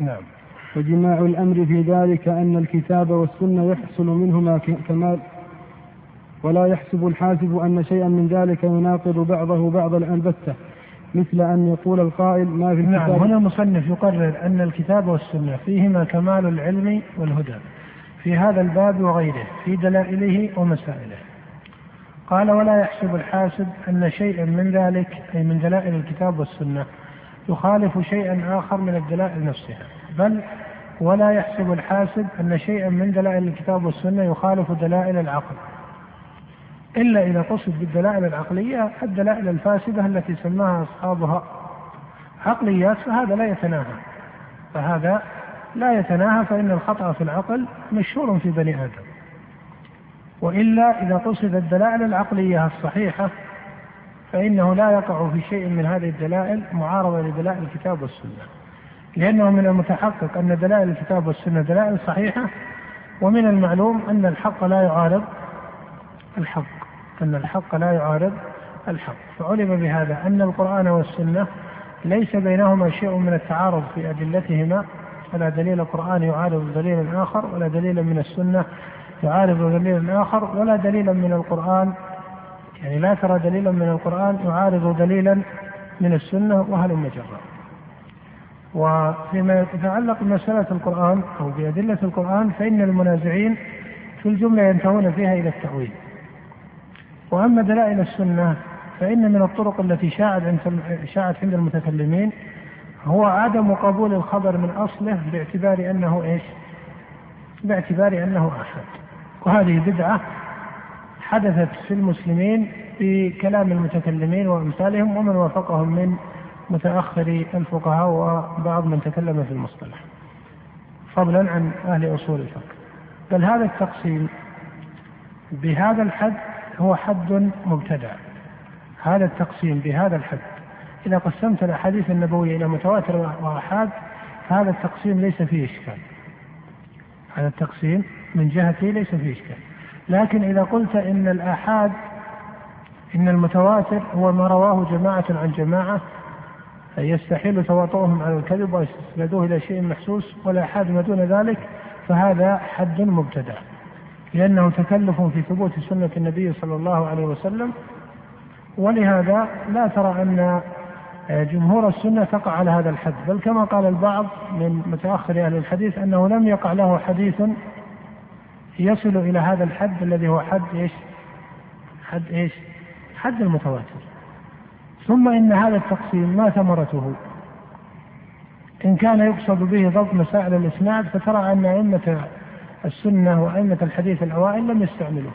نعم. وجماع الأمر في ذلك أن الكتاب والسنة يحصل منهما كمال ولا يحسب الحاسب أن شيئا من ذلك يناقض بعضه بعضا البتة مثل أن يقول القائل ما في نعم، الكتاب. نعم هنا المصنف يقرر أن الكتاب والسنة فيهما كمال العلم والهدى في هذا الباب وغيره في دلائله ومسائله. قال ولا يحسب الحاسب أن شيئا من ذلك أي من دلائل الكتاب والسنة يخالف شيئا آخر من الدلائل نفسها. بل ولا يحسب الحاسب أن شيئا من دلائل الكتاب والسنة يخالف دلائل العقل. إلا إذا قصد بالدلائل العقلية الدلائل الفاسدة التي سماها أصحابها عقليات فهذا لا يتناهى. فهذا لا يتناهى فإن الخطأ في العقل مشهور في بني آدم. وإلا إذا قصد الدلائل العقلية الصحيحة فإنه لا يقع في شيء من هذه الدلائل معارضة لدلائل الكتاب والسنة. لأنه من المتحقق أن دلائل الكتاب والسنة دلائل صحيحة ومن المعلوم أن الحق لا يعارض الحق. أن الحق لا يعارض الحق. فعلم بهذا أن القرآن والسنة ليس بينهما شيء من التعارض في أدلتهما. فلا دليل القرآن يعارض دليلا آخر ولا دليل من السنة يعارض دليلا آخر ولا دليلا من القرآن يعني لا ترى دليلا من القرآن يعارض دليلا من السنة وهلم جرا وفيما يتعلق بمسألة القرآن أو بأدلة القرآن فإن المنازعين في الجملة ينتهون فيها إلى التأويل. وأما دلائل السنة فإن من الطرق التي شاعت شاعت عند المتكلمين هو عدم قبول الخبر من أصله باعتبار أنه إيش؟ باعتبار أنه أحد وهذه بدعة حدثت في المسلمين بكلام المتكلمين وأمثالهم ومن وافقهم من متأخر الفقهاء وبعض من تكلم في المصطلح. فضلا عن أهل أصول الفقه. بل هذا التقسيم بهذا الحد هو حد مبتدع. هذا التقسيم بهذا الحد. إذا قسمت الأحاديث النبوية إلى متواتر وآحاد فهذا التقسيم ليس فيه إشكال. هذا التقسيم من جهتي ليس فيه إشكال. لكن إذا قلت إن الآحاد إن المتواتر هو ما رواه جماعة عن جماعة يستحيل تواطؤهم على الكذب ويستندوه إلى شيء محسوس والآحاد ما دون ذلك فهذا حد مبتدع لأنه تكلف في ثبوت سنة النبي صلى الله عليه وسلم ولهذا لا ترى أن جمهور السنة تقع على هذا الحد. بل كما قال البعض من متأخر أهل الحديث أنه لم يقع له حديث يصل إلى هذا الحد الذي هو حد إيش؟ حد إيش؟ حد المتواتر. ثم إن هذا التقسيم ما ثمرته. إن كان يقصد به ضبط مسائل الإسناد فترى أن أئمة السنة وأئمة الحديث الأوائل لم يستعملوه.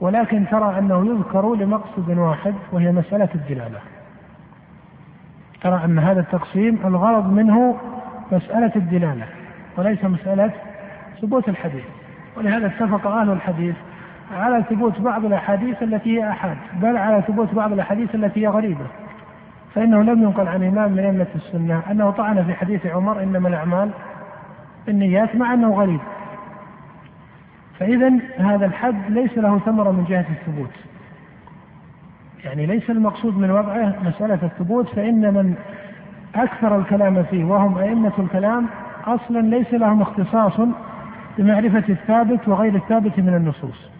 ولكن ترى أنه يذكر لمقصد واحد وهي مسألة الدلالة. ترى أن هذا التقسيم الغرض منه مسألة الدلالة وليس مسألة ثبوت الحديث. ولهذا اتفق أهل الحديث على ثبوت بعض الأحاديث التي هي أحاد بل على ثبوت بعض الأحاديث التي هي غريبة. فإنه لم ينقل عن إمام من أئمة السنة أنه طعن في حديث عمر إنما الأعمال بالنيات مع أنه غريب. فإذا هذا الحد ليس له ثمرة من جهة الثبوت. يعني ليس المقصود من وضعه مسألة الثبوت فإن من أكثر الكلام فيه وهم أئمة الكلام أصلا ليس لهم اختصاص بمعرفة الثابت وغير الثابت من النصوص.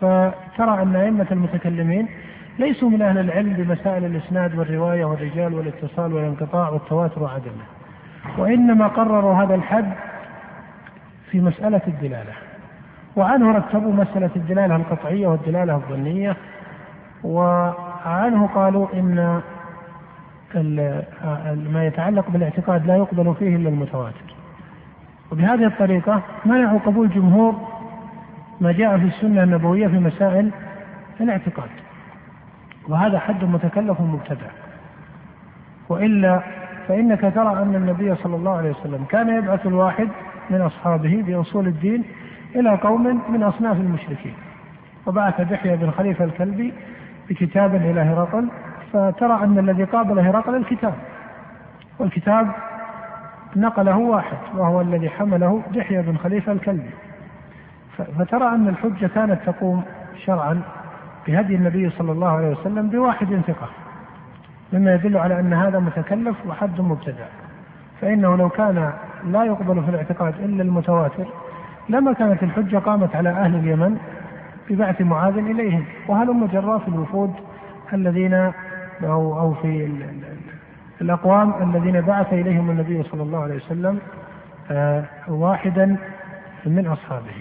فترى أن أئمة المتكلمين ليسوا من أهل العلم بمسائل الإسناد والرواية والرجال والاتصال والانقطاع والتواتر وعدمه. وإنما قرروا هذا الحد في مسألة الدلالة. وعنه رتبوا مسألة الدلالة القطعية والدلالة الظنية. وعنه قالوا إن ما يتعلق بالاعتقاد لا يقبل فيه إلا المتواتر. وبهذه الطريقة منعوا قبول جمهور ما جاء في السنة النبوية في مسائل الإعتقاد. وهذا حد متكلف مبتدع. وإلا فإنك ترى أن النبي صلى الله عليه وسلم كان يبعث الواحد من أصحابه بأصول الدين إلى قوم من أصناف المشركين. وبعث دحية بن خليفة الكلبي بكتاب إلى هرقل فترى أن الذي قابل هرقل الكتاب. والكتاب نقله واحد وهو الذي حمله دحية بن خليفة الكلبي. فترى أن الحجة كانت تقوم شرعا بهدي النبي صلى الله عليه وسلم بواحد ثقة مما يدل على أن هذا متكلف وحد مبتدع. فإنه لو كان لا يقبل في الاعتقاد إلا المتواتر لما كانت الحجة قامت على أهل اليمن ببعث معاذ إليهم وهلم جرى في الوفود الذين أو أو في الأقوام الذين بعث إليهم النبي صلى الله عليه وسلم آه، واحدا من أصحابه.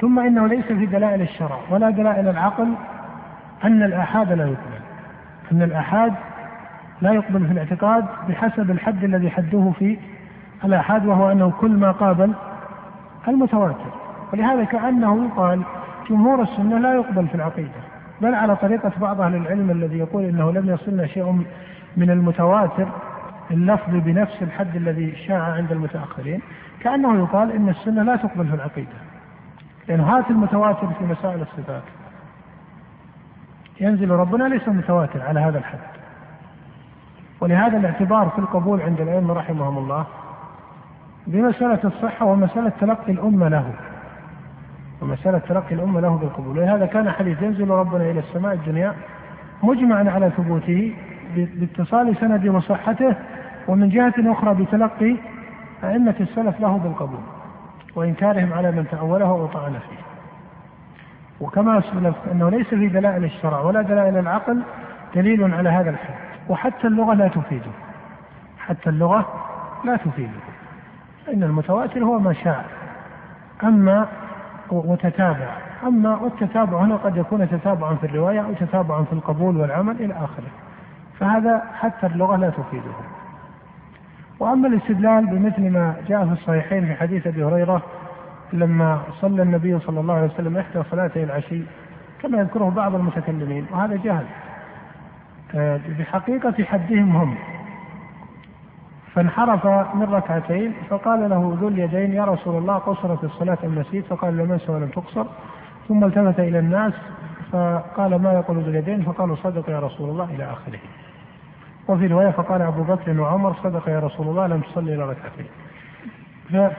ثم إنه ليس في دلائل الشرع ولا دلائل العقل أن الآحاد لا يقبل. أن الآحاد لا يقبل في الاعتقاد بحسب الحد الذي حدوه في الآحاد وهو أنه كل ما قابل المتواتر. ولهذا كأنه يقال جمهور السنة لا يقبل في العقيدة بل على طريقة بعض أهل العلم الذي يقول إنه لم يصلنا شيء من المتواتر اللفظ بنفس الحد الذي شاع عند المتأخرين كأنه يقال إن السنة لا تقبل في العقيدة لأن هات المتواتر في مسائل الصفات. ينزل ربنا ليس متواتر على هذا الحد. ولهذا الاعتبار في القبول عند الأئمة رحمهم الله بمسألة الصحة ومسألة تلقي الأمة له ومسألة تلقي الأمة له بالقبول. ولهذا كان حديث ينزل ربنا إلى السماء الدنيا مجمعا على ثبوته باتصال سنده وصحته ومن جهة أخرى بتلقي أئمة السلف له بالقبول وإنكارهم على من تأوله أو طعن فيه. وكما سلف أنه ليس في دلائل الشرع ولا دلائل العقل دليل على هذا الحد وحتى اللغة لا تفيده. حتى اللغة لا تفيده. فإن المتواتر هو ما شاء. أما وتتابع. أما والتتابع هنا قد يكون تتابعا في الرواية أو تتابعا في القبول والعمل إلى آخره. فهذا حتى اللغة لا تفيده. وأما الاستدلال بمثل ما جاء في الصحيحين في حديث أبي هريرة لما صلى النبي صلى الله عليه وسلم إحدى صلاتي العشي كما يذكره بعض المتكلمين وهذا جهل. بحقيقة حدهم هم. فانحرف من ركعتين فقال له ذو اليدين يا رسول الله قصرت الصلاة أم فقال لم انس ولم تقصر. ثم التفت إلى الناس فقال ما يقول ذو اليدين؟ فقالوا صدق يا رسول الله إلى آخره. وفي رواية فقال أبو بكر وعمر صدق يا رسول الله لم تصلي إلى ركعتين.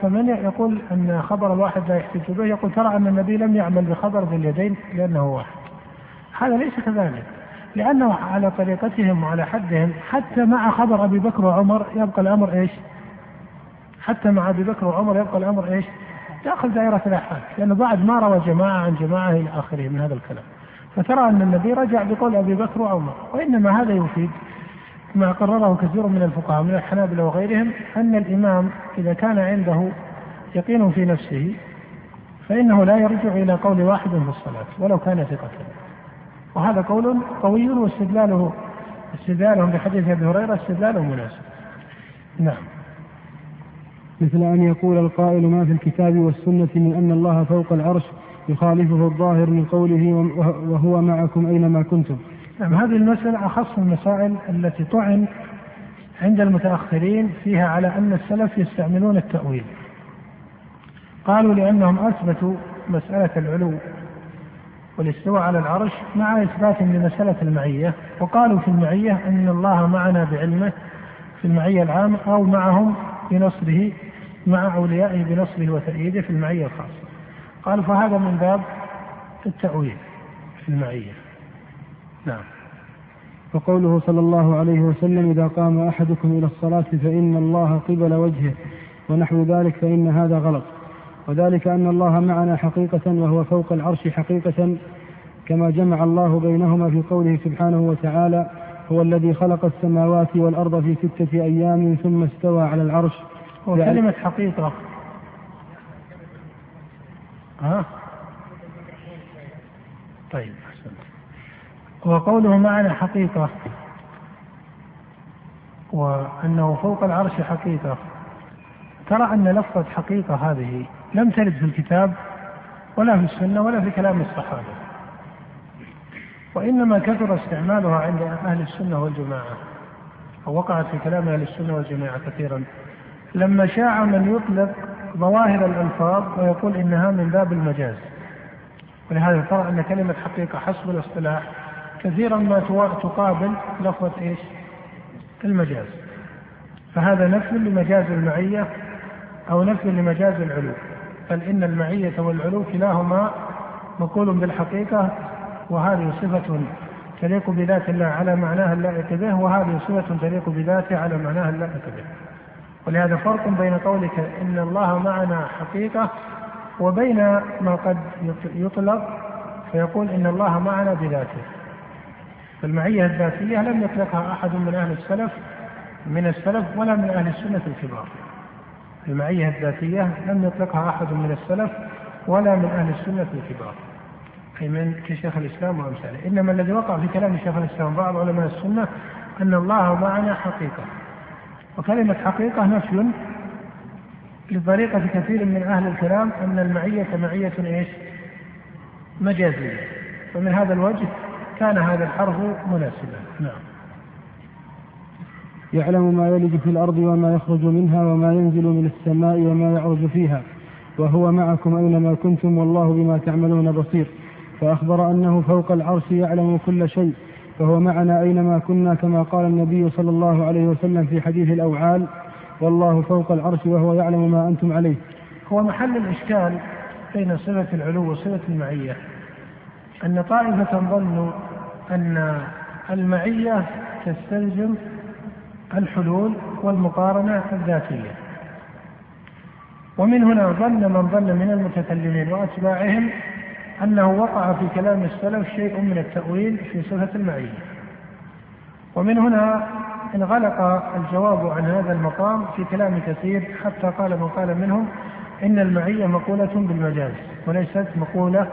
فمن يقول أن خبر الواحد لا يحتج به يقول ترى أن النبي لم يعمل بخبر ذي اليدين لأنه واحد. هذا ليس كذلك. لأنه على طريقتهم وعلى حدهم حتى مع خبر أبي بكر وعمر يبقى الأمر إيش؟ حتى مع أبي بكر وعمر يبقى الأمر إيش؟ داخل دائرة الآحاد لأنه بعد ما روى جماعة عن جماعة إلى آخره من هذا الكلام. فترى أن النبي رجع بقول أبي بكر وعمر وإنما هذا يفيد. ما قرره كثير من الفقهاء من الحنابلة وغيرهم أن الإمام إذا كان عنده يقين في نفسه فإنه لا يرجع إلى قول واحد في الصلاة ولو كان ثقة وهذا قول قوي واستدلاله استدلالهم بحديث أبي هريرة استدلال مناسب. نعم. مثل أن يقول القائل ما في الكتاب والسنة من أن الله فوق العرش يخالفه الظاهر من قوله وهو معكم أينما كنتم. نعم هذه المسألة أخص المسائل التي طعن عند المتأخرين فيها على أن السلف يستعملون التأويل. قالوا لأنهم أثبتوا مسألة العلو والاستواء على العرش مع إثبات لمسألة المعية وقالوا في المعية أن الله معنا بعلمه في المعية العامة أو معهم بنصره مع أوليائه بنصره وتأييده في المعية الخاصة. قالوا فهذا من باب التأويل في المعية. نعم. وقوله صلى الله عليه وسلم إذا قام أحدكم إلى الصلاة فإن الله قبل وجهه ونحو ذلك فإن هذا غلط. وذلك أن الله معنا حقيقة وهو فوق العرش حقيقة كما جمع الله بينهما في قوله سبحانه وتعالى هو الذي خلق السماوات والأرض في ستة أيام ثم استوى على العرش. وكلمة حقيقة. ها؟ طيب. وقوله معنا حقيقة وأنه فوق العرش حقيقة. ترى أن لفظة حقيقة هذه لم ترد في الكتاب ولا في السنة ولا في كلام الصحابة وإنما كثر استعمالها عند أهل السنة والجماعة أو وقعت في كلام أهل السنة والجماعة كثيرا. لما شاع من يطلق ظواهر الألفاظ ويقول إنها من باب المجاز ولهذا ترى أن كلمة حقيقة حسب الاصطلاح كثيرا ما تقابل لفظة إيش؟ المجاز. فهذا نفي لمجاز المعية أو نفي لمجاز العلو. بل إن المعية والعلو كلاهما مقول بالحقيقة وهذه صفة تليق بذات الله على معناها اللائق به وهذه صفة تليق بذاته على معناها اللائق به. ولهذا فرق بين قولك إن الله معنا حقيقة وبين ما قد يطلق فيقول إن الله معنا بذاته. فالمعية الذاتية لم يطلقها أحد من أهل السلف من السلف ولا من أهل السنة الكبار. المعية الذاتية لم يطلقها أحد من السلف ولا من أهل السنة الكبار. أي من كشيخ الإسلام وأمثاله. إنما الذي وقع في كلام شيخ الإسلام بعض علماء السنة أن الله معنا حقيقة. وكلمة حقيقة نفي لطريقة كثير من أهل الكلام أن المعية معية إيش؟ مجازية. فمن هذا الوجه كان هذا الحرف مناسبا. نعم. يعلم ما يلج في الأرض وما يخرج منها وما ينزل من السماء وما يعرج فيها. وهو معكم أينما كنتم والله بما تعملون بصير. فأخبر أنه فوق العرش يعلم كل شيء. فهو معنا أينما كنا كما قال النبي صلى الله عليه وسلم في حديث الأوعال والله فوق العرش وهو يعلم ما أنتم عليه. هو محل الإشكال بين صفة العلو وصفة المعية. أن طائفة ظنوا أن المعية تستلزم الحلول والمقارنة الذاتية. ومن هنا ظن من ظن من المتكلمين وأتباعهم أنه وقع في كلام السلف شيء من التأويل في صفة المعية. ومن هنا انغلق الجواب عن هذا المقام في كلام كثير حتى قال من قال منهم إن المعية مقولة بالمجاز وليست مقولة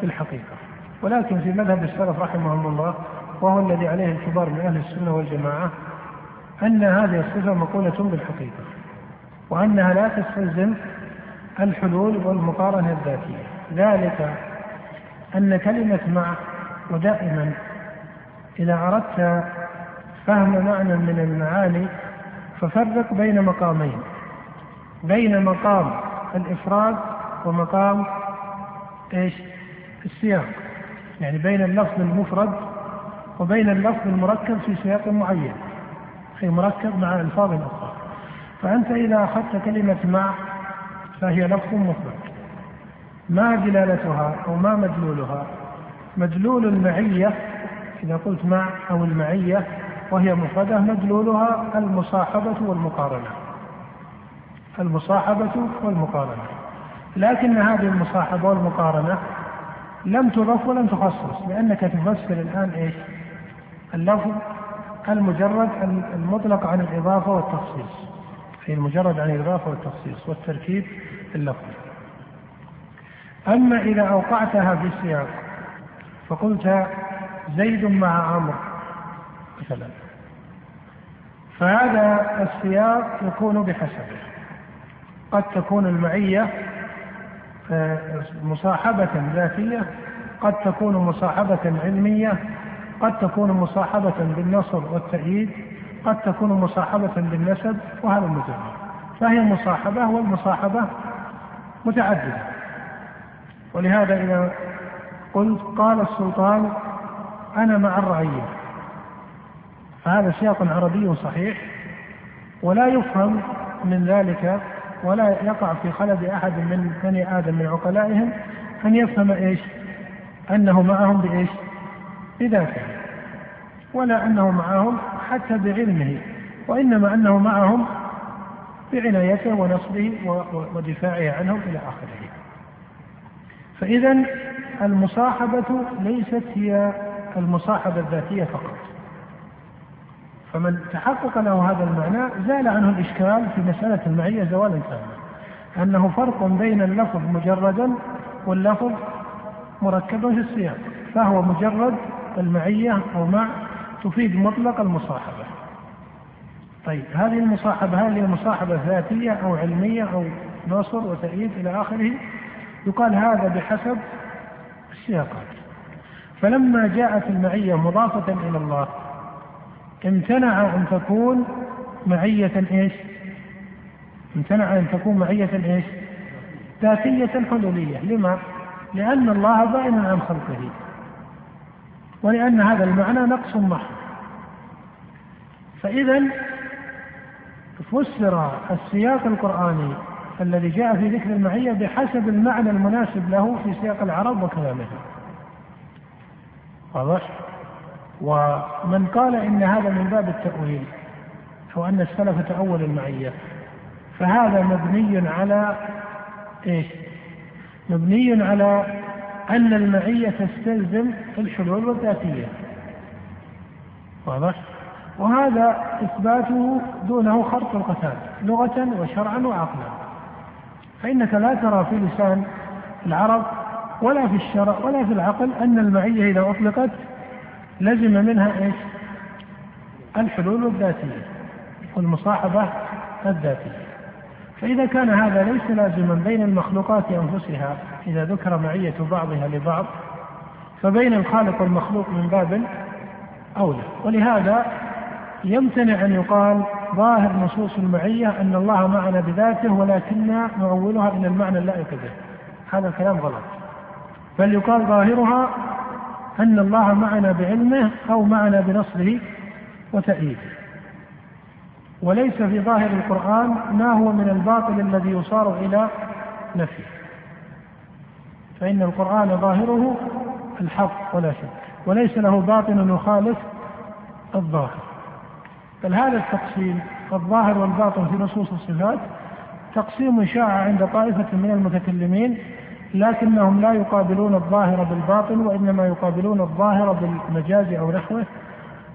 بالحقيقة. ولكن في مذهب السلف رحمهم الله وهو الذي عليه الكبار من أهل السنة والجماعة أن هذه الصفة مقولة بالحقيقة وأنها لا تستلزم الحلول والمقارنة الذاتية. ذلك أن كلمة مع ودائما إذا أردت فهم معنى من المعاني ففرق بين مقامين. بين مقام الإفراد ومقام إيش؟ السياق. يعني بين اللفظ المفرد وبين اللفظ المركب في سياق معين أي مركب مع ألفاظ أخرى. فأنت إذا أخذت كلمة مع فهي لفظ مفرد. ما دلالتها أو ما مدلولها؟ مدلول المعية إذا قلت مع أو المعية وهي مفردة مدلولها المصاحبة والمقارنة. المصاحبة والمقارنة. لكن هذه المصاحبة والمقارنة لم تضف ولم تخصص لأنك تفسر الآن إيش؟ اللفظ المجرد المطلق عن الإضافة والتخصيص. أي المجرد عن الإضافة والتخصيص والتركيب اللفظي. أما إذا أوقعتها في السياق فقلت زيد مع عمرو مثلا. فهذا السياق يكون بحسبه. قد تكون المعية مصاحبة ذاتية قد تكون مصاحبة علمية قد تكون مصاحبة بالنصر والتأييد قد تكون مصاحبة بالنسب وهذا المجرد فهي مصاحبة والمصاحبة متعددة. ولهذا إذا قلت قال السلطان أنا مع الرعية فهذا سياق عربي صحيح ولا يفهم من ذلك ولا يقع في خلد أحد من بني آدم من عقلائهم أن يفهم إيش؟ أنه معهم بإيش؟ بذاته. ولا أنه معهم حتى بعلمه وإنما أنه معهم بعنايته ونصره ودفاعه عنهم إلى آخره. فإذا المصاحبة ليست هي المصاحبة الذاتية فقط. فمن تحقق له هذا المعنى زال عنه الإشكال في مسألة المعية زوالا تاما أنه فرق بين اللفظ مجردا واللفظ مركب في السياق. فهو مجرد المعية أو مع تفيد مطلق المصاحبة. طيب هذه المصاحبة هل هي مصاحبة ذاتية أو علمية أو نصر وتأييد إلى آخره يقال هذا بحسب السياقات. فلما جاءت المعية مضافة إلى الله امتنع أن تكون معية إيش؟ امتنع أن تكون معية إيش؟ ذاتية حلولية لما؟ لأن الله بائن عن خلقه ولأن هذا المعنى نقص محض فإذا فسر السياق القرآني الذي جاء في ذكر المعية بحسب المعنى المناسب له في سياق العرب وكلامهم واضح؟ ومن قال إن هذا من باب التأويل أو أن السلف تأول المعية فهذا مبني على إيش؟ مبني على أن المعية تستلزم الحلول والذاتية واضح؟ وهذا إثباته دونه خرق القتال لغة وشرعا وعقلا فإنك لا ترى في لسان العرب ولا في الشرع ولا في العقل أن المعية إذا أطلقت لزم منها إيش؟ الحلول الذاتية والمصاحبة الذاتية. فإذا كان هذا ليس لازما بين المخلوقات أنفسها إذا ذكر معية بعضها لبعض فبين الخالق والمخلوق من باب أولى. ولهذا يمتنع أن يقال ظاهر نصوص المعية أن الله معنا بذاته ولكننا نؤولها إلى المعنى اللائق به. هذا الكلام غلط. بل يقال ظاهرها أن الله معنا بعلمه أو معنا بنصره وتأييده. وليس في ظاهر القرآن ما هو من الباطل الذي يصار إلى نفيه. فإن القرآن ظاهره الحق ولا شك. وليس له باطن يخالف الظاهر. بل هذا التقسيم الظاهر والباطن في نصوص الصفات تقسيم شاع عند طائفة من المتكلمين لكنهم لا يقابلون الظاهر بالباطن وإنما يقابلون الظاهر بالمجاز أو نحوه.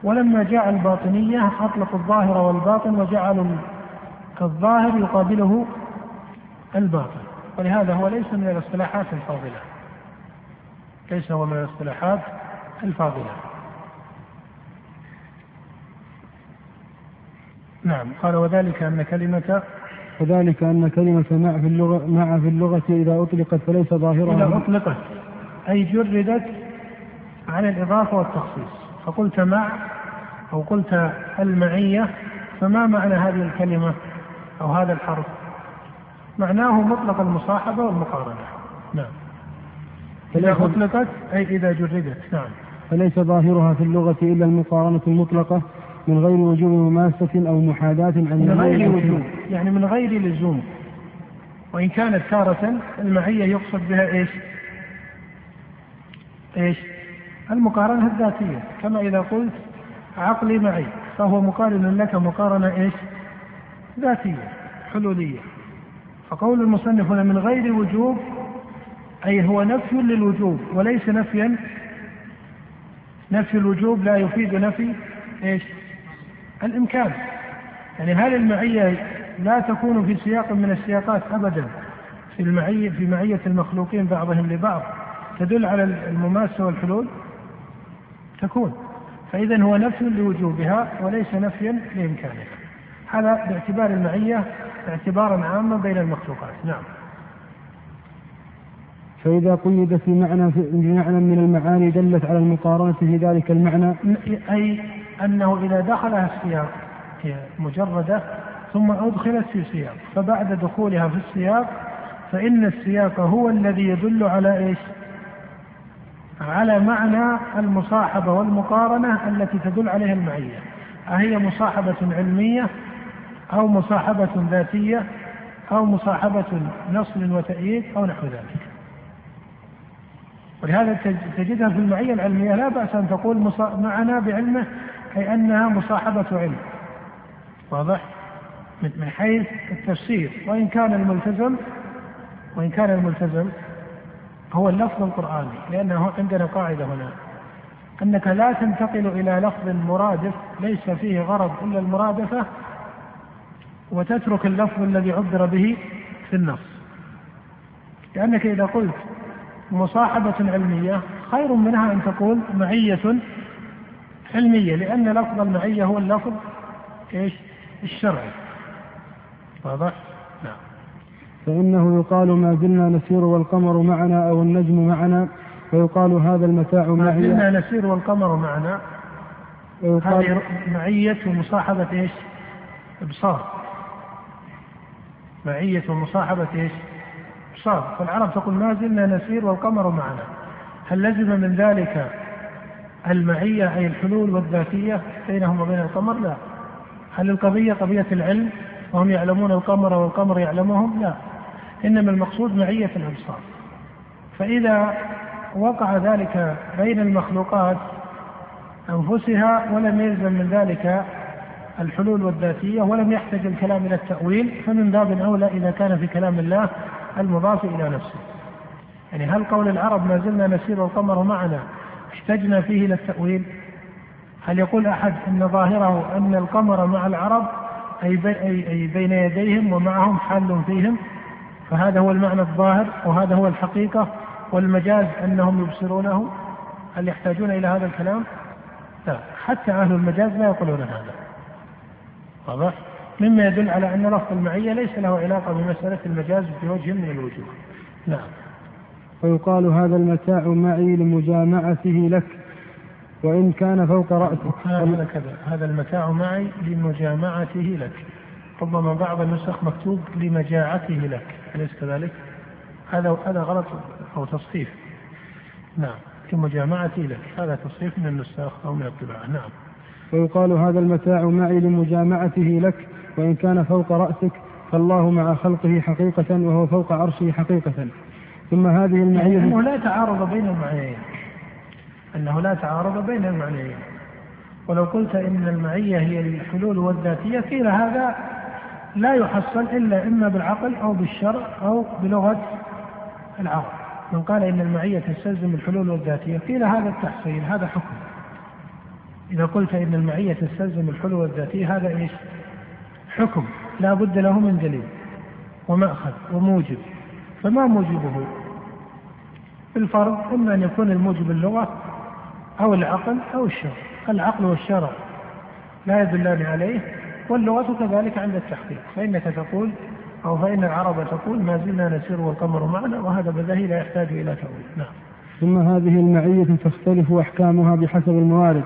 ولما جاء الباطنية أطلقوا الظاهر والباطن وجعلوا الظاهر يقابله الباطن. ولهذا هو ليس من الاصطلاحات الفاضلة. ليس هو من الاصطلاحات الفاضلة. نعم قال وذلك أن كلمة وذلك أن كلمة مع في اللغة مع في اللغة إذا أطلقت فليس ظاهرها. إذا أطلقت أي جردت عن الإضافة والتخصيص. فقلت مع أو قلت المعية فما معنى هذه الكلمة أو هذا الحرف؟ معناه مطلق المصاحبة والمقارنة. نعم. إذا أطلقت أي إذا جردت. نعم. فليس ظاهرها في اللغة إلا المقارنة المطلقة. من غير وجوب مماسة أو محاذاة عن من غير وجوب يعني من غير لزوم وإن كانت تارة المعية يقصد بها إيش؟ إيش؟ المقارنة الذاتية كما إذا قلت عقلي معي فهو مقارن لك مقارنة إيش؟ ذاتية حلولية فقول المصنف هنا من غير وجوب أي هو نفي للوجوب وليس نفيا نفي الوجوب لا يفيد نفي إيش؟ الإمكان. يعني هل المعية لا تكون في سياق من السياقات ابدا؟ في المعية في معية المخلوقين بعضهم لبعض تدل على المماسة والحلول؟ تكون. فإذا هو نفي لوجوبها وليس نفيا لإمكانها. هذا باعتبار المعية اعتبارا عاما بين المخلوقات. نعم. فإذا قيد في معنى في معنى من المعاني دلت على المقارنة في ذلك المعنى. أي أنه إذا دخلها السياق هي مجردة ثم أدخلت في سياق. فبعد دخولها في السياق فإن السياق هو الذي يدل على إيش؟ على معنى المصاحبة والمقارنة التي تدل عليها المعية. أهي مصاحبة علمية أو مصاحبة ذاتية أو مصاحبة نصل وتأييد أو نحو ذلك. ولهذا تجدها في المعية العلمية لا بأس أن تقول معنا بعلمه أي أنها مصاحبة علم. واضح؟ من حيث التفسير. وإن كان الملتزم وإن كان الملتزم هو اللفظ القرآني لأنه عندنا قاعدة هنا. أنك لا تنتقل إلى لفظ مرادف ليس فيه غرض إلا المرادفة وتترك اللفظ الذي عبر به في النص. لأنك إذا قلت مصاحبة علمية خير منها أن تقول معية علمية لأن لفظ المعية هو اللفظ إيش؟ الشرعي واضح؟ نعم فإنه يقال ما زلنا نسير والقمر معنا أو النجم معنا ويقال هذا المتاع معي ما زلنا نسير والقمر معنا هذه معية ومصاحبة إيش؟ إبصار معية ومصاحبة إيش؟ إبصار فالعرب تقول ما زلنا نسير والقمر معنا هل لزم من ذلك المعية أي الحلول والذاتية بينهم وبين القمر؟ لا هل القضية قضية العلم وهم يعلمون القمر والقمر يعلمهم؟ لا إنما المقصود معية الأبصار فإذا وقع ذلك بين المخلوقات أنفسها ولم يلزم من ذلك الحلول والذاتية ولم يحتج الكلام إلى التأويل فمن باب أولى إذا كان في كلام الله المضاف إلى نفسه يعني هل قول العرب ما زلنا نسير القمر معنا احتجنا فيه إلى التأويل. هل يقول أحد أن ظاهره أن القمر مع العرب أي, أي بين يديهم ومعهم حال فيهم؟ فهذا هو المعنى الظاهر وهذا هو الحقيقة والمجاز أنهم يبصرونه. هل يحتاجون إلى هذا الكلام؟ لا حتى أهل المجاز لا يقولون هذا. واضح؟ مما يدل على أن لفظ المعية ليس له علاقة بمسألة المجاز بوجه من الوجوه. نعم. ويقال هذا المتاع معي لمجامعته لك وإن كان فوق رأسك. هذا كذا هذا المتاع معي لمجامعته لك. ربما بعض النسخ مكتوب لمجاعته لك أليس كذلك؟ هذا هذا غلط أو تصحيف نعم لمجامعته لك. هذا تصحيف من النساخ أو من الطباعة. نعم. ويقال هذا المتاع معي لمجامعته لك وإن كان فوق رأسك فالله مع خلقه حقيقة وهو فوق عرشه حقيقة. ثم هذه المعية. يعني أنه لا تعارض بين المعنيين أنه لا تعارض بين المعنيين ولو قلت إن المعية هي الحلول والذاتية قيل هذا لا يحصل إلا إما بالعقل أو بالشرع أو بلغة العرب. من قال إن المعية تستلزم الحلول والذاتية قيل هذا التحصيل هذا حكم. إذا قلت إن المعية تستلزم الحلول والذاتية هذا إيش؟ حكم. لا بد له من دليل ومأخذ وموجب. فما موجبه؟ الفرض إما أن يكون الموجب اللغة أو العقل أو الشرع. العقل والشرع لا يدلان عليه واللغة كذلك عند التحقيق. فإنك تقول أو فإن العرب تقول ما زلنا نسير والقمر معنا وهذا بدهي لا يحتاج إلى تأويل. نعم. ثم هذه المعية تختلف أحكامها بحسب الموارد.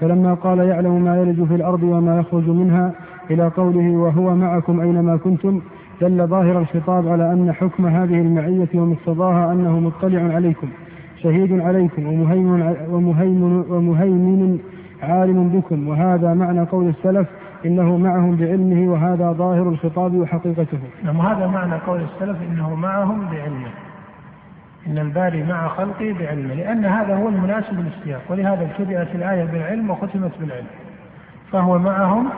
فلما قال يعلم ما يلج في الأرض وما يخرج منها إلى قوله وهو معكم أينما كنتم دل ظاهر الخطاب على أن حكم هذه المعية ومقتضاها أنه مطلع عليكم شهيد عليكم ومهيمن ومهيمن ومهيمن عالم بكم. وهذا معنى قول السلف إنه معهم بعلمه وهذا ظاهر الخطاب وحقيقته. نعم هذا معنى قول السلف إنه معهم بعلمه. إن الباري مع خلقه بعلمه لأن هذا هو المناسب للسياق ولهذا ابتدأت الآية بالعلم وختمت بالعلم. فهو معهم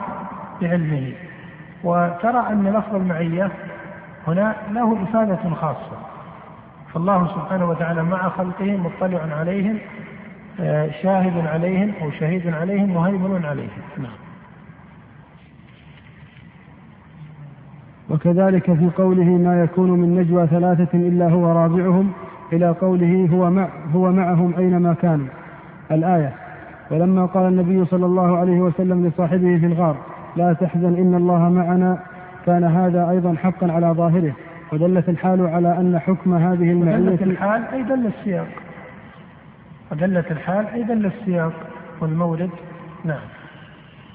بعلمه. وترى أن لفظ المعية هنا له إفادة خاصة. فالله سبحانه وتعالى مع خلقه مطلع عليهم آه، شاهد عليهم أو شهيد عليهم مهيمن عليهم. نعم. وكذلك في قوله ما يكون من نجوى ثلاثة إلا هو رابعهم إلى قوله هو مع هو معهم أينما كانوا. الآية ولما قال النبي صلى الله عليه وسلم لصاحبه في الغار لا تحزن إن الله معنا. كان هذا أيضا حقا على ظاهره. ودلت الحال على أن حكم هذه المعية ودلت الحال أي دل السياق. ودلت الحال أي دل السياق والمورد. نعم.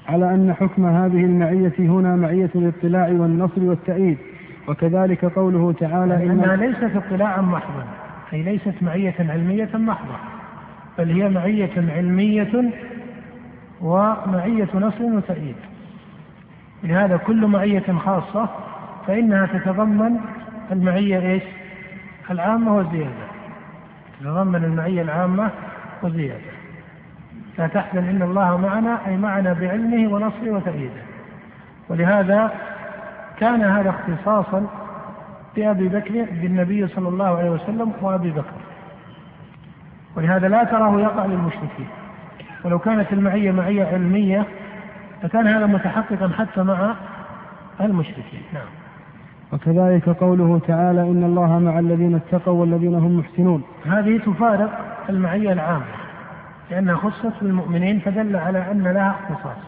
على أن حكم هذه المعية هنا معية الاطلاع والنصر والتأييد. وكذلك قوله تعالى يعني إنها ليست اطلاعا محضا. أي ليست معية علمية محضة بل هي معية علمية ومعية نصر وتأييد. لهذا كل معية خاصة فإنها تتضمن المعية إيش؟ العامة والزيادة. تتضمن المعية العامة والزيادة. لا تحزن إن الله معنا أي معنا بعلمه ونصره وتأييده. ولهذا كان هذا اختصاصا بأبي بكر بالنبي صلى الله عليه وسلم وأبي بكر. ولهذا لا تراه يقع للمشركين. ولو كانت المعية معية علمية لكان هذا متحققا حتى مع المشركين. نعم. وكذلك قوله تعالى إن الله مع الذين اتقوا والذين هم محسنون. هذه تفارق المعية العامة لأنها خصت بالمؤمنين فدل على أن لها اختصاص.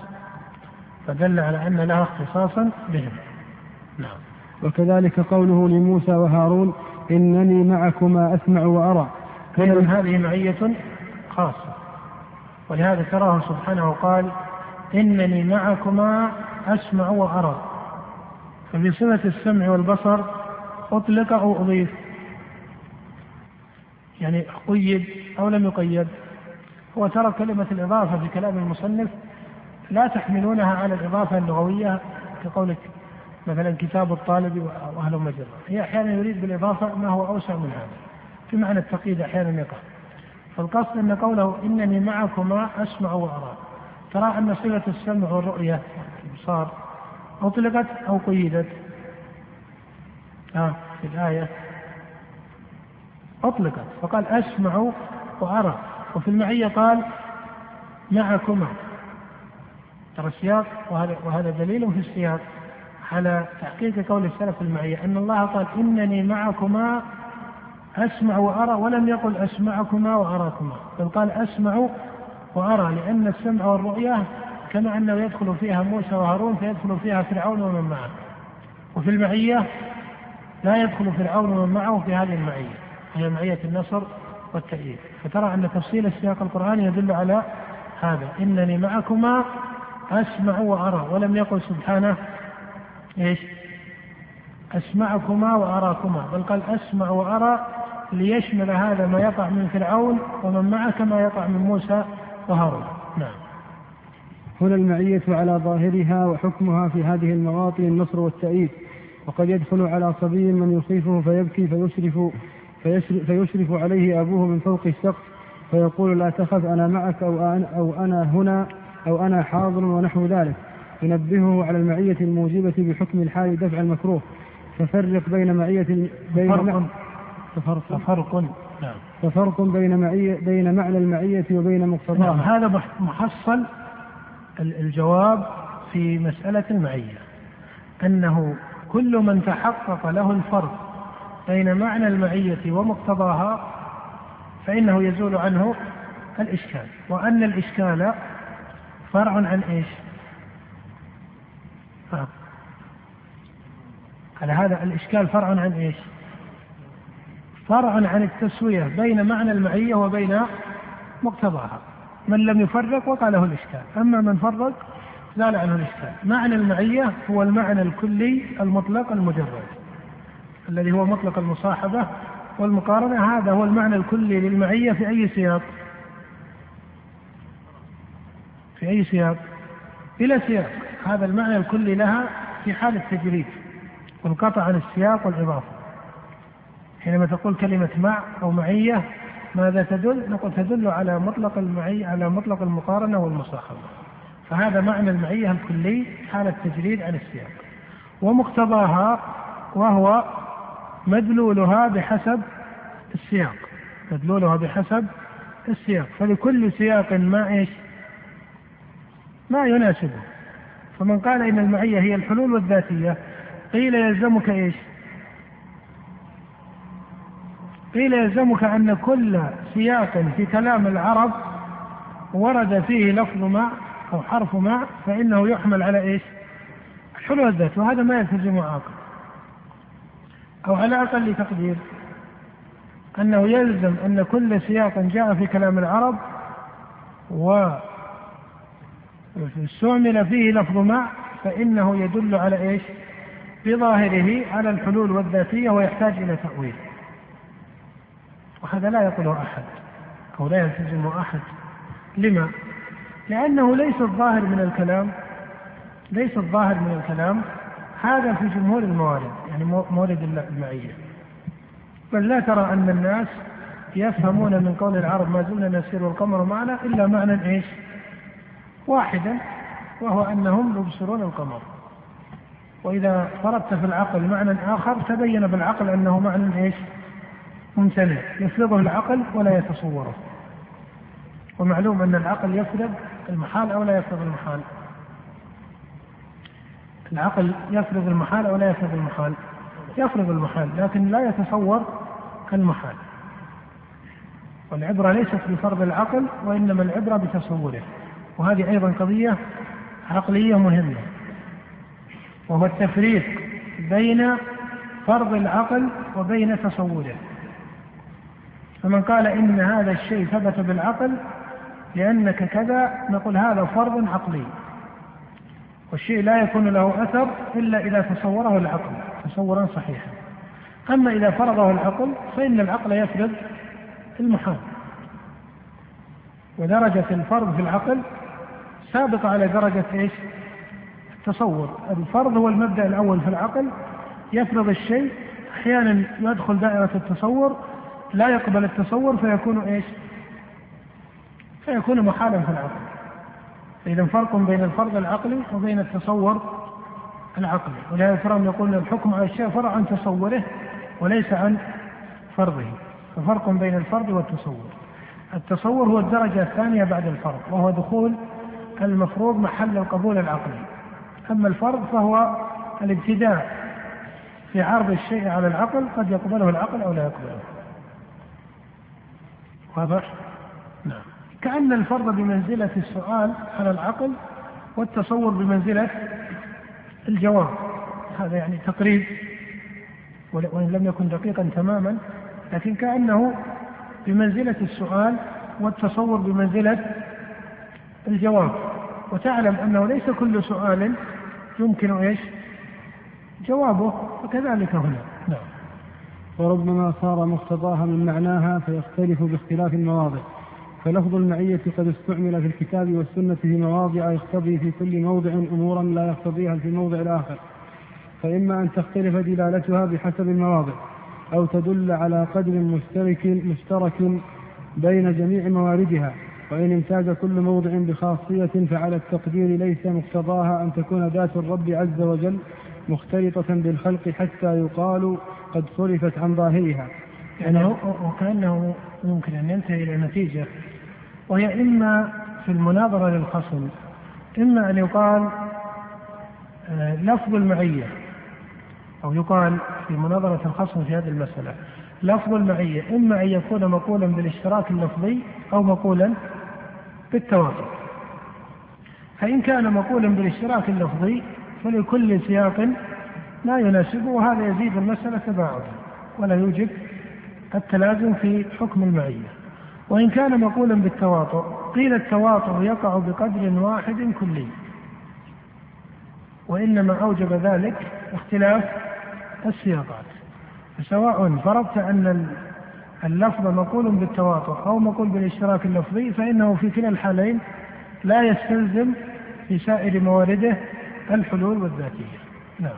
فدل على أن لها اختصاصا بهم. نعم. وكذلك قوله لموسى وهارون إنني معكما أسمع وأرى. إذا هذه معية خاصة. ولهذا تراه سبحانه قال إنني معكما أسمع وأرى. ففي صفة السمع والبصر أطلق أو أضيف. يعني قيد أو لم يقيد. هو ترى كلمة الإضافة في كلام المصنف لا تحملونها على الإضافة اللغوية كقولك مثلا كتاب الطالب وأهل مجرى هي أحيانا يريد بالإضافة ما هو أوسع من هذا. في معنى التقييد أحيانا يقع. فالقصد أن قوله إنني معكما أسمع وأرى. ترى أن صلة السمع والرؤية الابصار اطلقت أو قيدت؟ آه في الآية. أطلقت. فقال أسمع وأرى. وفي المعية قال معكما. ترى السياق وهذا وهذا دليل في السياق على تحقيق قول السلف المعية. أن الله قال إنني معكما أسمع وأرى ولم يقل أسمعكما وأراكما. بل قال أسمع وأرى لأن السمع والرؤية كما أنه يدخل فيها موسى وهارون فيدخل فيها فرعون ومن معه. وفي المعية لا يدخل فرعون ومن معه في هذه المعية هي معية النصر والتأييد. فترى أن تفصيل السياق القرآني يدل على هذا. إنني معكما أسمع وأرى ولم يقل سبحانه إيش؟ أسمعكما وأراكما بل قال أسمع وأرى ليشمل هذا ما يقع من فرعون ومن معه كما يقع من موسى وهارون نعم. هنا المعية على ظاهرها وحكمها في هذه المواطن النصر والتأييد. وقد يدخل على صبي من يخيفه فيبكي فيشرف فيشرف, فيشرف عليه أبوه من فوق السقف فيقول لا تخف أنا معك أو أنا, أو أنا هنا أو أنا حاضر ونحو ذلك. ينبهه على المعية الموجبة بحكم الحال دفع المكروه. ففرق بين معية بين فرق ففرق. نعم. ففرق بين معية بين معنى المعية وبين مقتضاها نعم هذا محصل الجواب في مسألة المعية أنه كل من تحقق له الفرق بين معنى المعية ومقتضاها فإنه يزول عنه الإشكال وأن الإشكال فرع عن إيش؟ على هذا الإشكال فرع عن إيش؟ فرع عن التسوية بين معنى المعية وبين مقتضاها. من لم يفرق وقع له الإشكال. أما من فرق زال عنه الإشكال. معنى المعية هو المعنى الكلي المطلق المجرد الذي هو مطلق المصاحبة والمقارنة. هذا هو المعنى الكلي للمعية في أي سياق؟ في أي سياق؟ إلى سياق. هذا المعنى الكلي لها في حال التجريد والقطع عن السياق والإضافة. حينما تقول كلمة مع أو معية ماذا تدل؟ نقول تدل على مطلق المعية على مطلق المقارنة والمصاحبة فهذا معنى المعية الكلي حال التجريد عن السياق ومقتضاها وهو مدلولها بحسب السياق مدلولها بحسب السياق فلكل سياق ما إيش؟ ما يناسبه فمن قال إن المعية هي الحلول والذاتية قيل يلزمك إيش؟ قيل يلزمك أن كل سياق في كلام العرب ورد فيه لفظ مع أو حرف مع فإنه يحمل على إيش؟ الحلول والذات وهذا ما يلتزم عاقل أو على أقل تقدير أنه يلزم أن كل سياق جاء في كلام العرب و استعمل فيه لفظ مع فإنه يدل على إيش؟ بظاهره على الحلول والذاتية ويحتاج إلى تأويل. وهذا لا يقوله أحد أو لا يلتزم أحد لما؟ لأنه ليس الظاهر من الكلام ليس الظاهر من الكلام هذا في جمهور الموارد يعني مورد المعية بل لا ترى أن الناس يفهمون من قول العرب ما زلنا نسير والقمر معنا إلا معنى إيش؟ واحدا وهو أنهم يبصرون القمر وإذا فرضت في العقل معنى آخر تبين بالعقل أنه معنى إيش؟ ممتنع يفرضه العقل ولا يتصوره. ومعلوم أن العقل يفرض المحال أو لا يفرض المحال. العقل يفرض المحال أو لا يفرض المحال. يفرض المحال لكن لا يتصور المحال والعبرة ليست بفرض العقل وإنما العبرة بتصوره. وهذه أيضا قضية عقلية مهمة. وهو التفريق بين فرض العقل وبين تصوره. فمن قال إن هذا الشيء ثبت بالعقل لأنك كذا نقول هذا فرض عقلي. والشيء لا يكون له أثر إلا إذا تصوره العقل تصورا صحيحا. أما إذا فرضه العقل فإن العقل يفرض المحال. ودرجة الفرض في العقل سابقة على درجة إيش؟ التصور، الفرض هو المبدأ الأول في العقل يفرض الشيء أحيانا يدخل دائرة التصور لا يقبل التصور فيكون إيش؟ فيكون محالا في العقل. إذا فرق بين الفرض العقلي وبين التصور العقلي. ولهذا ترى يقول الحكم على الشيء فرع عن تصوره وليس عن فرضه. ففرق بين الفرض والتصور. التصور هو الدرجة الثانية بعد الفرض وهو دخول المفروض محل القبول العقلي. أما الفرض فهو الابتداء في عرض الشيء على العقل قد يقبله العقل أو لا يقبله. واضح؟ نعم. كأن الفرض بمنزلة السؤال على العقل والتصور بمنزلة الجواب. هذا يعني تقريب وإن لم يكن دقيقا تماما لكن كأنه بمنزلة السؤال والتصور بمنزلة الجواب. وتعلم أنه ليس كل سؤال يمكن إيش؟ جوابه وكذلك هنا. وربما صار مقتضاها من معناها فيختلف باختلاف المواضع. فلفظ المعية قد استعمل في الكتاب والسنة في مواضع يقتضي في كل موضع أمورا لا يقتضيها في الموضع الآخر. فإما أن تختلف دلالتها بحسب المواضع أو تدل على قدر مشترك مشترك بين جميع مواردها. وإن امتاز كل موضع بخاصية فعلى التقدير ليس مقتضاها أن تكون ذات الرب عز وجل مختلطة بالخلق حتى يقال قد صرفت عن ظاهرها. يعني وكأنه يمكن أن ينتهي إلى نتيجة وهي إما في المناظرة للخصم إما أن يقال آه، لفظ المعية أو يقال في مناظرة الخصم في هذه المسألة لفظ المعية إما أن يكون مقولا بالاشتراك اللفظي أو مقولا بالتواتر فإن كان مقولا بالاشتراك اللفظي فلكل سياق لا يناسبه وهذا يزيد المسألة تباعدا ولا يوجب التلازم في حكم المعية. وإن كان مقولا بالتواطؤ قيل التواطؤ يقع بقدر واحد كلي وإنما أوجب ذلك اختلاف السياقات. فسواء فرضت أن اللفظ مقول بالتواطؤ أو مقول بالاشتراك اللفظي فإنه في كلا الحالين لا يستلزم في سائر موارده الحلول والذاتية. نعم.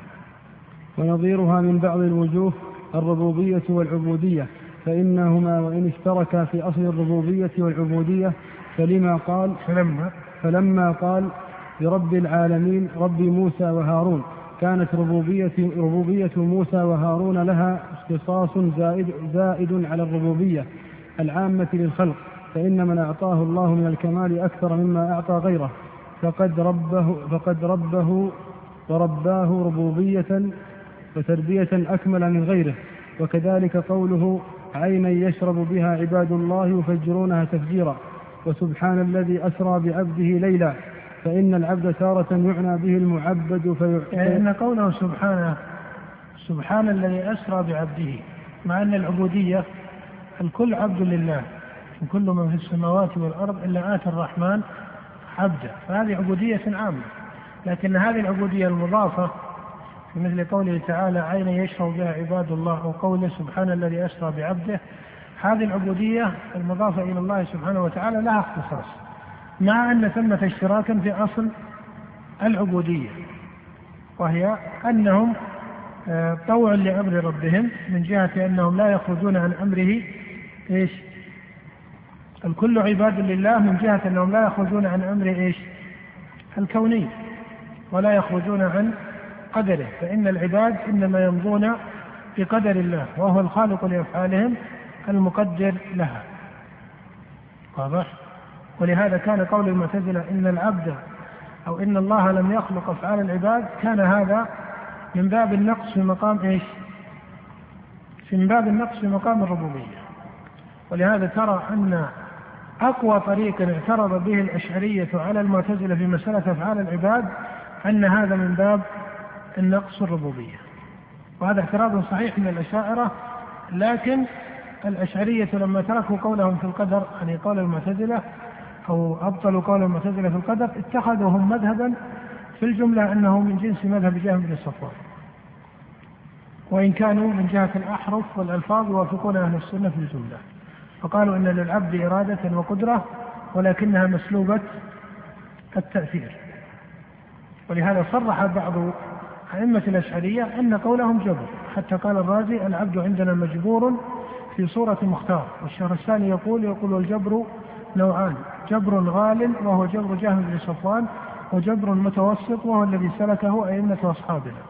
ونظيرها من بعض الوجوه الربوبية والعبودية فإنهما وإن اشتركا في أصل الربوبية والعبودية فلما قال فلما؟ فلما قال برب العالمين رب موسى وهارون. كانت ربوبية ربوبية موسى وهارون لها اختصاص زائد زائد على الربوبية العامة للخلق فإن من أعطاه الله من الكمال أكثر مما أعطى غيره. فقد ربه فقد ربه ورباه ربوبية وتربية أكمل من غيره. وكذلك قوله عينا يشرب بها عباد الله يفجرونها تفجيرا. وسبحان الذي أسرى بعبده ليلا. فإن العبد تارة يعنى به المعبد فيعطي يعني أن قوله سبحانه سبحان الذي أسرى بعبده مع أن العبودية الكل عبد لله كل من في السماوات والأرض إلا آتى الرحمن عبدا فهذه عبودية عامة. لكن هذه العبودية المضافة في مثل قوله تعالى عين يشرب بها عباد الله أو قوله سبحان الذي أسرى بعبده هذه العبودية المضافة إلى الله سبحانه وتعالى لها اختصاص مع أن ثمة اشتراكا في أصل العبودية وهي أنهم آه، طوع لأمر ربهم من جهة أنهم لا يخرجون عن أمره إيش؟ الكل عباد لله من جهة أنهم لا يخرجون عن أمر إيش؟ الكوني ولا يخرجون عن قدره. فإن العباد إنما يمضون بقدر الله وهو الخالق لأفعالهم المقدر لها. واضح؟ ولهذا كان قول المعتزلة إن العبد أو إن الله لم يخلق أفعال العباد. كان هذا من باب النقص في مقام إيش؟ من باب النقص في مقام الربوبية. ولهذا ترى أن أقوى طريق اعترض به الأشعرية على المعتزلة في مسألة أفعال العباد أن هذا من باب النقص الربوبية. وهذا اعتراض صحيح من الأشاعرة لكن الأشعرية لما تركوا قولهم في القدر يعني قول المعتزلة أو أبطلوا قول المعتزلة في القدر اتخذوا هم مذهبا في الجملة أنه من جنس مذهب جهم بن صفوان وإن كانوا من جهة الأحرف والألفاظ يوافقون أهل السنة في الجملة. فقالوا إن للعبد إرادة وقدرة ولكنها مسلوبة التأثير. ولهذا صرح بعض أئمة الأشعرية أن قولهم جبر حتى قال الرازي العبد عندنا مجبور في صورة مختار. والشهر الثاني يقول يقول الجبر نوعان جبر غال وهو جبر جهم بن صفوان وجبر متوسط وهو الذي سلكه أئمة أصحابنا.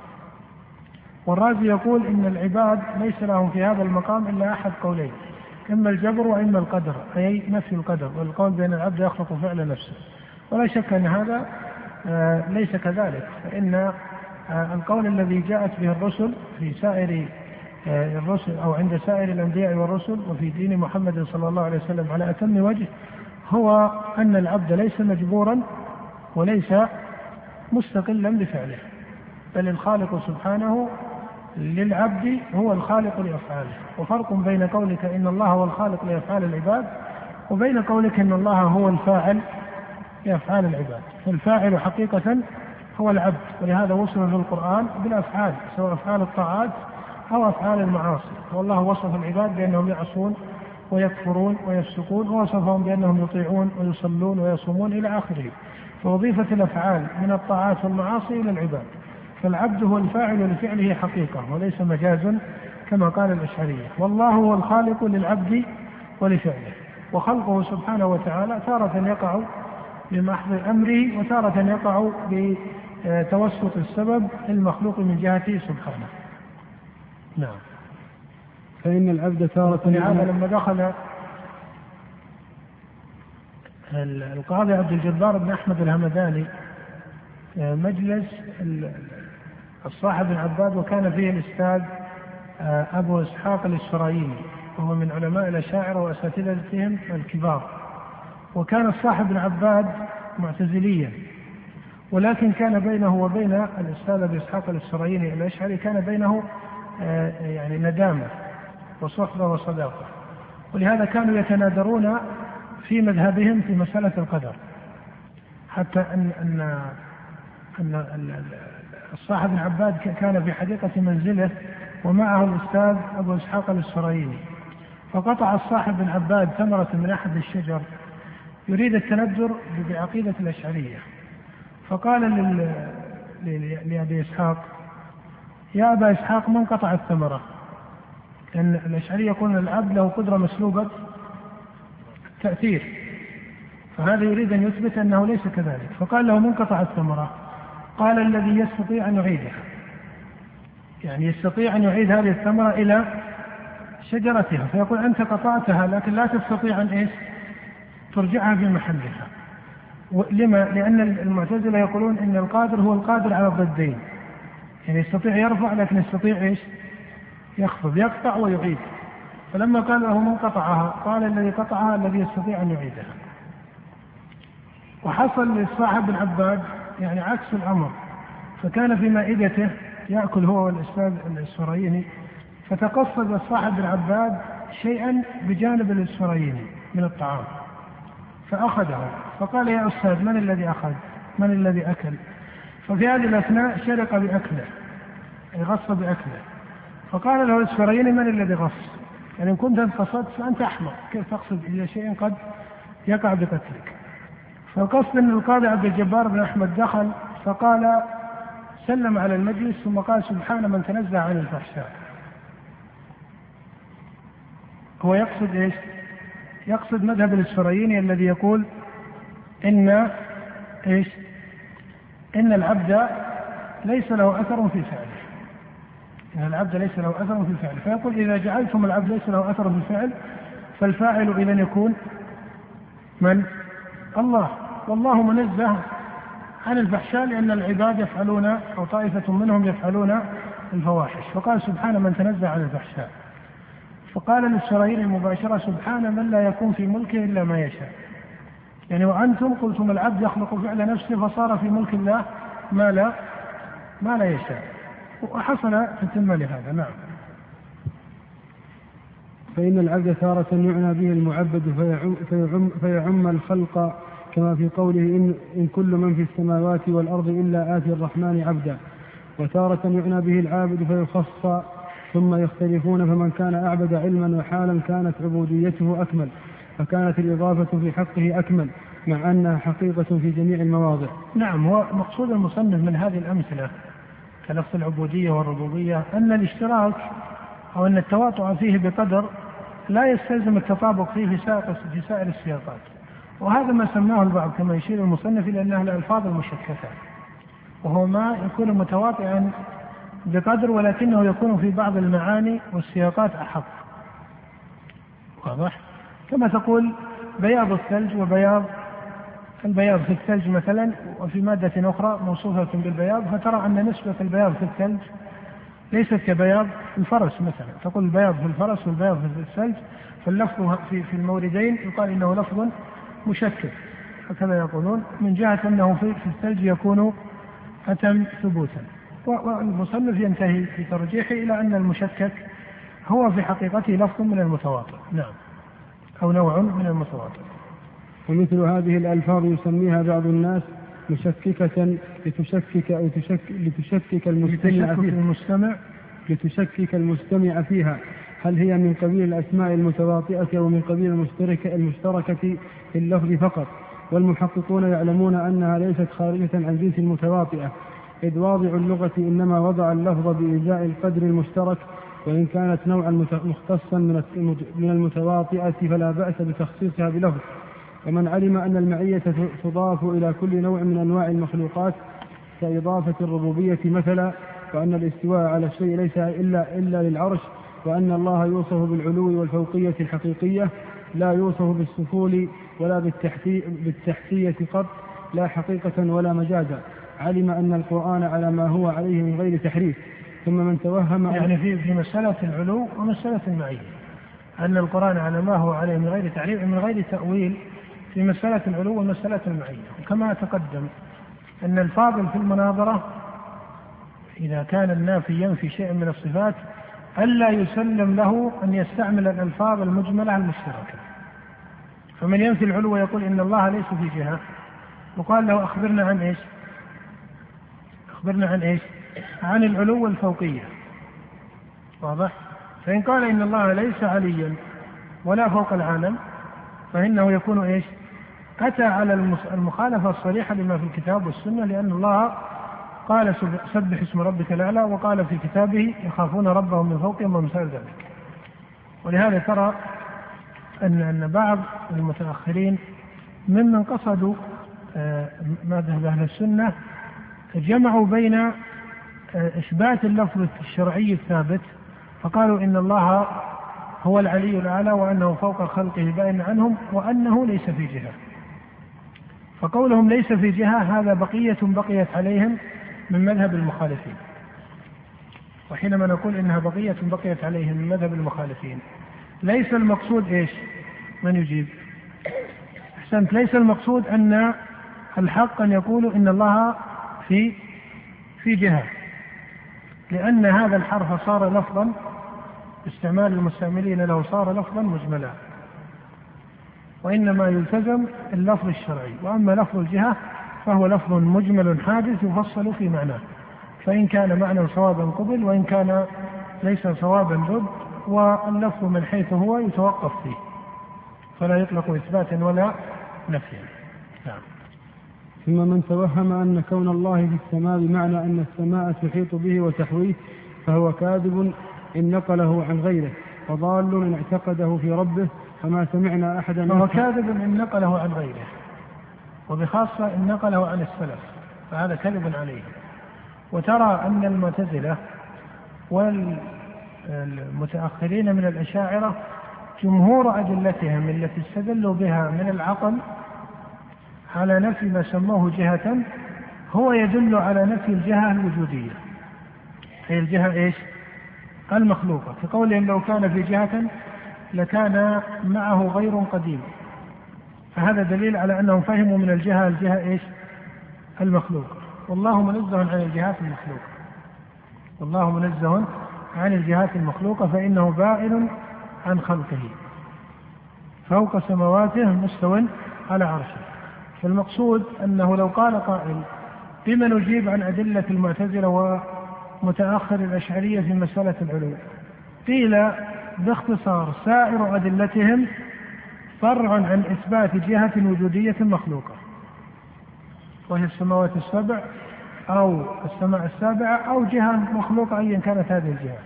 والرازي يقول إن العباد ليس لهم في هذا المقام إلا أحد قولين إما الجبر وإما القدر أي نفي القدر والقول بأن العبد يخلق فعل نفسه. ولا شك أن هذا آه، ليس كذلك فإن آه، القول الذي جاءت به الرسل في سائر آه، الرسل أو عند سائر الأنبياء والرسل وفي دين محمد صلى الله عليه وسلم على أتم وجه هو أن العبد ليس مجبورا وليس مستقلا بفعله بل الخالق سبحانه للعبد هو الخالق لأفعاله. وفرق بين قولك إن الله هو الخالق لأفعال العباد وبين قولك إن الله هو الفاعل لأفعال العباد. فالفاعل حقيقة هو العبد ولهذا وصف في القرآن بالأفعال سواء أفعال الطاعات أو أفعال المعاصي. والله وصف العباد بأنهم يعصون ويكفرون ويفسقون ووصفهم بأنهم يطيعون ويصلون ويصومون إلى آخره. فوظيفة الأفعال من الطاعات والمعاصي إلى العباد. فالعبد هو الفاعل لفعله حقيقة وليس مجازا كما قال الأشعرية والله هو الخالق للعبد ولفعله. وخلقه سبحانه وتعالى تارة يقع بمحض أمره وتارة يقع بتوسط السبب المخلوق من جهته سبحانه. نعم. فإن العبد تارة لهذا لما دخل القاضي عبد الجبار بن أحمد الهمداني آه، مجلس الصاحب بن عباد وكان فيه الأستاذ آه، أبو إسحاق الإسرائيلي وهو من علماء الأشاعرة وأساتذتهم الكبار. وكان الصاحب بن عباد معتزليا ولكن كان بينه وبين الأستاذ أبو إسحاق الإسرائيلي الأشعري كان بينه آه، يعني ندامة وصحبة وصداقة. ولهذا كانوا يتنادرون في مذهبهم في مسألة القدر حتى أن أن أن الصاحب بن عباد كان في حديقة منزله ومعه الأستاذ أبو إسحاق الإسرائيلي. فقطع الصاحب بن عباد ثمرة من أحد الشجر يريد التندر بعقيدة الأشعرية. فقال لأبي إسحاق يا أبا إسحاق من قطع الثمرة؟ لأن الأشعرية يقولون العبد له قدرة مسلوبة تأثير فهذا يريد أن يثبت أنه ليس كذلك. فقال له من قطع الثمرة؟ قال الذي يستطيع أن يعيدها. يعني يستطيع أن يعيد هذه الثمرة إلى شجرتها. فيقول أنت قطعتها لكن لا تستطيع أن إيش؟ ترجعها في محلها. لما؟ لأن المعتزلة يقولون أن القادر هو القادر على الضدين. يعني يستطيع يرفع لكن يستطيع إيش؟ يخفض يقطع ويعيد. فلما قال له من قطعها؟ قال الذي قطعها الذي يستطيع أن يعيدها. وحصل لصاحب العباد يعني عكس الأمر فكان في مائدته يأكل هو والأستاذ الاسفرايني فتقصد صاحب العباد شيئا بجانب الاسفرايني من الطعام فأخذه فقال يا أستاذ من الذي أخذ؟ من الذي أكل؟ ففي هذه الأثناء شرق بأكله أي غص بأكله فقال له الاسفريني من الذي غص؟ يعني إن كنت أنت قصدت فأنت أحمق كيف تقصد إلى شيء قد يقع بقتلك فالقصد أن القاضي عبد الجبار بن أحمد دخل فقال سلم على المجلس ثم قال سبحان من تنزه عن الفحشاء هو يقصد إيش؟ يقصد مذهب الاسفرايني الذي يقول إن إيش؟ إن العبد ليس له أثر في فعله إن العبد ليس له أثر في فعله فيقول إذا جعلتم العبد ليس له أثر في الفعل فالفاعل إذا يكون من؟ الله والله منزه عن الفحشاء لأن العباد يفعلون أو طائفة منهم يفعلون الفواحش. فقال سبحان من تنزه عن الفحشاء. فقال للسرائيل مباشرة سبحان من لا يكون في ملكه إلا ما يشاء. يعني وأنتم قلتم العبد يخلق فعل نفسه فصار في ملك الله ما لا ما لا يشاء. وحصل تتم لهذا. نعم. فإن العبد تارة يعنى به المعبد فيعم, فيعم, فيعم الخلق كما في قوله إن, إن كل من في السماوات والأرض إلا آتي الرحمن عبدا. وتارة يعنى به العابد فيخص ثم يختلفون فمن كان أعبد علما وحالا كانت عبوديته أكمل فكانت الإضافة في حقه أكمل مع أنها حقيقة في جميع المواضع. نعم هو مقصود المصنف من هذه الأمثلة كلفظ العبودية والربوبية أن الاشتراك أو أن التواطؤ فيه بقدر لا يستلزم التطابق فيه في سائر السياقات. وهذا ما سماه البعض كما يشير المصنف إلى أنها الألفاظ المشككة وهو ما يكون متواطئا بقدر ولكنه يكون في بعض المعاني والسياقات أحق. واضح؟ كما تقول بياض الثلج وبياض البياض في الثلج مثلا وفي مادة أخرى موصوفة بالبياض فترى أن نسبة البياض في الثلج ليست كبياض الفرس مثلا. تقول البياض في الفرس والبياض في الثلج فاللفظ في في الموردين يقال إنه لفظ مشكك هكذا يقولون. من جهة أنه في الثلج يكون أتم ثبوتا. والمصنف ينتهي في ترجيحه إلى أن المشكك هو في حقيقته لفظ من المتواطئ نعم. أو نوع من المتواطئ ومثل هذه الألفاظ يسميها بعض الناس مشككة لتشكك أو تشك لتشكك المستمع فيها. المستمع. لتشكك المستمع فيها. هل هي من قبيل الأسماء المتواطئة أو من قبيل المشتركة المشتركة في اللفظ فقط؟ والمحققون يعلمون أنها ليست خارجة عن جنس المتواطئة إذ واضع اللغة إنما وضع اللفظ بإزاء القدر المشترك وإن كانت نوعا مختصا من المتواطئة فلا بأس بتخصيصها بلفظ. ومن علم أن المعية تضاف إلى كل نوع من أنواع المخلوقات كإضافة الربوبية مثلا وأن الاستواء على الشيء ليس إلا إلا للعرش وأن الله يوصف بالعلو والفوقية الحقيقية لا يوصف بالسفول ولا بالتحتية قط لا حقيقة ولا مجازا. علم أن القرآن على ما هو عليه من غير تحريف. ثم من توهم يعني في في مسألة العلو ومسألة المعية. أن القرآن على ما هو عليه من غير تعريف من غير تأويل في مسألة العلو ومسألة المعية. وكما تقدم أن الفاضل في المناظرة إذا كان النافي ينفي شيئا من الصفات ألا يسلم له أن يستعمل الألفاظ المجملة المشتركة. فمن ينفي العلو ويقول إن الله ليس في جهة وقال له أخبرنا عن إيش؟ أخبرنا عن إيش؟ عن العلو والفوقية واضح؟ فإن قال إن الله ليس عليا ولا فوق العالم فإنه يكون إيش؟ أتى على المخالفة الصريحة لما في الكتاب والسنة لأن الله قال سبح اسم ربك الأعلى وقال في كتابه يخافون ربهم من فوقهم ومثال ذلك. ولهذا ترى أن أن بعض المتأخرين ممن قصدوا آه، مذهب أهل السنة جمعوا بين آه، إثبات اللفظ الشرعي الثابت فقالوا إن الله هو العلي الأعلى وأنه فوق خلقه بائن عنهم وأنه ليس في جهة. فقولهم ليس في جهة هذا بقية بقيت عليهم من مذهب المخالفين وحينما نقول إنها بقية بقيت عليهم من مذهب المخالفين ليس المقصود إيش؟ من يجيب؟ أحسنت ليس المقصود أن الحق أن يقولوا إن الله في في جهة لأن هذا الحرف صار لفظا استعمال المستعملين له صار لفظا مجملا وإنما يلتزم اللفظ الشرعي وأما لفظ الجهة فهو لفظ مجمل حادث يفصل في معناه. فإن كان معنى صوابا قبل وإن كان ليس صوابا رد واللفظ من حيث هو يتوقف فيه. فلا يطلق إثباتا ولا نفيا. نعم. ثم من توهم أن كون الله في السماء بمعنى أن السماء تحيط به وتحويه فهو كاذب إن نقله عن غيره. وضال إن اعتقده في ربه فما سمعنا أحدا فهو كاذب إن نقله عن غيره وبخاصة إن نقله عن السلف فهذا كذب عليه. وترى أن المعتزلة والمتأخرين من الأشاعرة جمهور أدلتهم التي استدلوا بها من العقل على نفي ما سموه جهة هو يدل على نفي الجهة الوجودية. هي الجهة إيش؟ المخلوقة. كقولهم لو كان في جهة لكان معه غير قديم. فهذا دليل على أنهم فهموا من الجهة الجهة إيش؟ المخلوقه والله منزه عن الجهات المخلوقة. والله منزه عن الجهات المخلوقة فإنه بائن عن خلقه. فوق سماواته مستو على عرشه. فالمقصود أنه لو قال قائل بما نجيب عن أدلة المعتزلة ومتاخر الأشعرية في مسألة العلو قيل باختصار سائر أدلتهم فرع عن إثبات جهة وجودية مخلوقة وهي السماوات السبع أو السماء السابعة أو جهة مخلوقة أيا كانت هذه الجهة.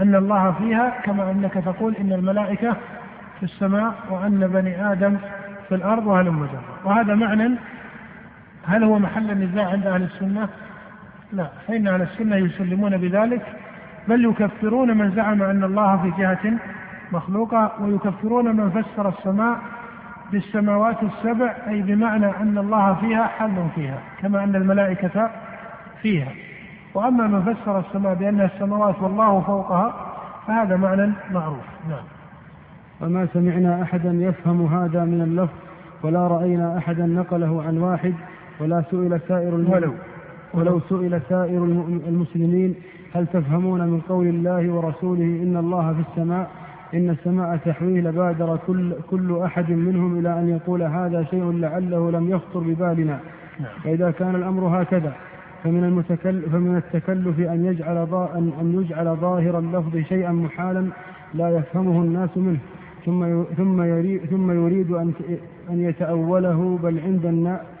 أن الله فيها كما أنك تقول إن الملائكة في السماء وأن بني آدم في الأرض وهلم جرا وهذا معنى هل هو محل النزاع عند أهل السنة؟ لا فإن أهل السنة يسلمون بذلك بل يكفرون من زعم أن الله في جهة مخلوقة ويكفرون من فسر السماء بالسماوات السبع أي بمعنى أن الله فيها حل فيها كما أن الملائكة فيها. وأما من فسر السماء بأنها السماوات والله فوقها فهذا معنى معروف. نعم. وما سمعنا أحدا يفهم هذا من اللفظ ولا رأينا أحدا نقله عن واحد ولا سئل سائر ولو ولو سئل سائر المسلمين هل تفهمون من قول الله ورسوله إن الله في السماء إن السماء تحويه لبادر كل, كل أحد منهم إلى أن يقول هذا شيء لعله لم يخطر ببالنا نعم. فإذا كان الأمر هكذا فمن المتكلف فمن التكلف أن يجعل أن يجعل ظاهر اللفظ شيئا محالا لا يفهمه الناس منه ثم ثم يريد ثم يريد أن أن يتأوله بل عند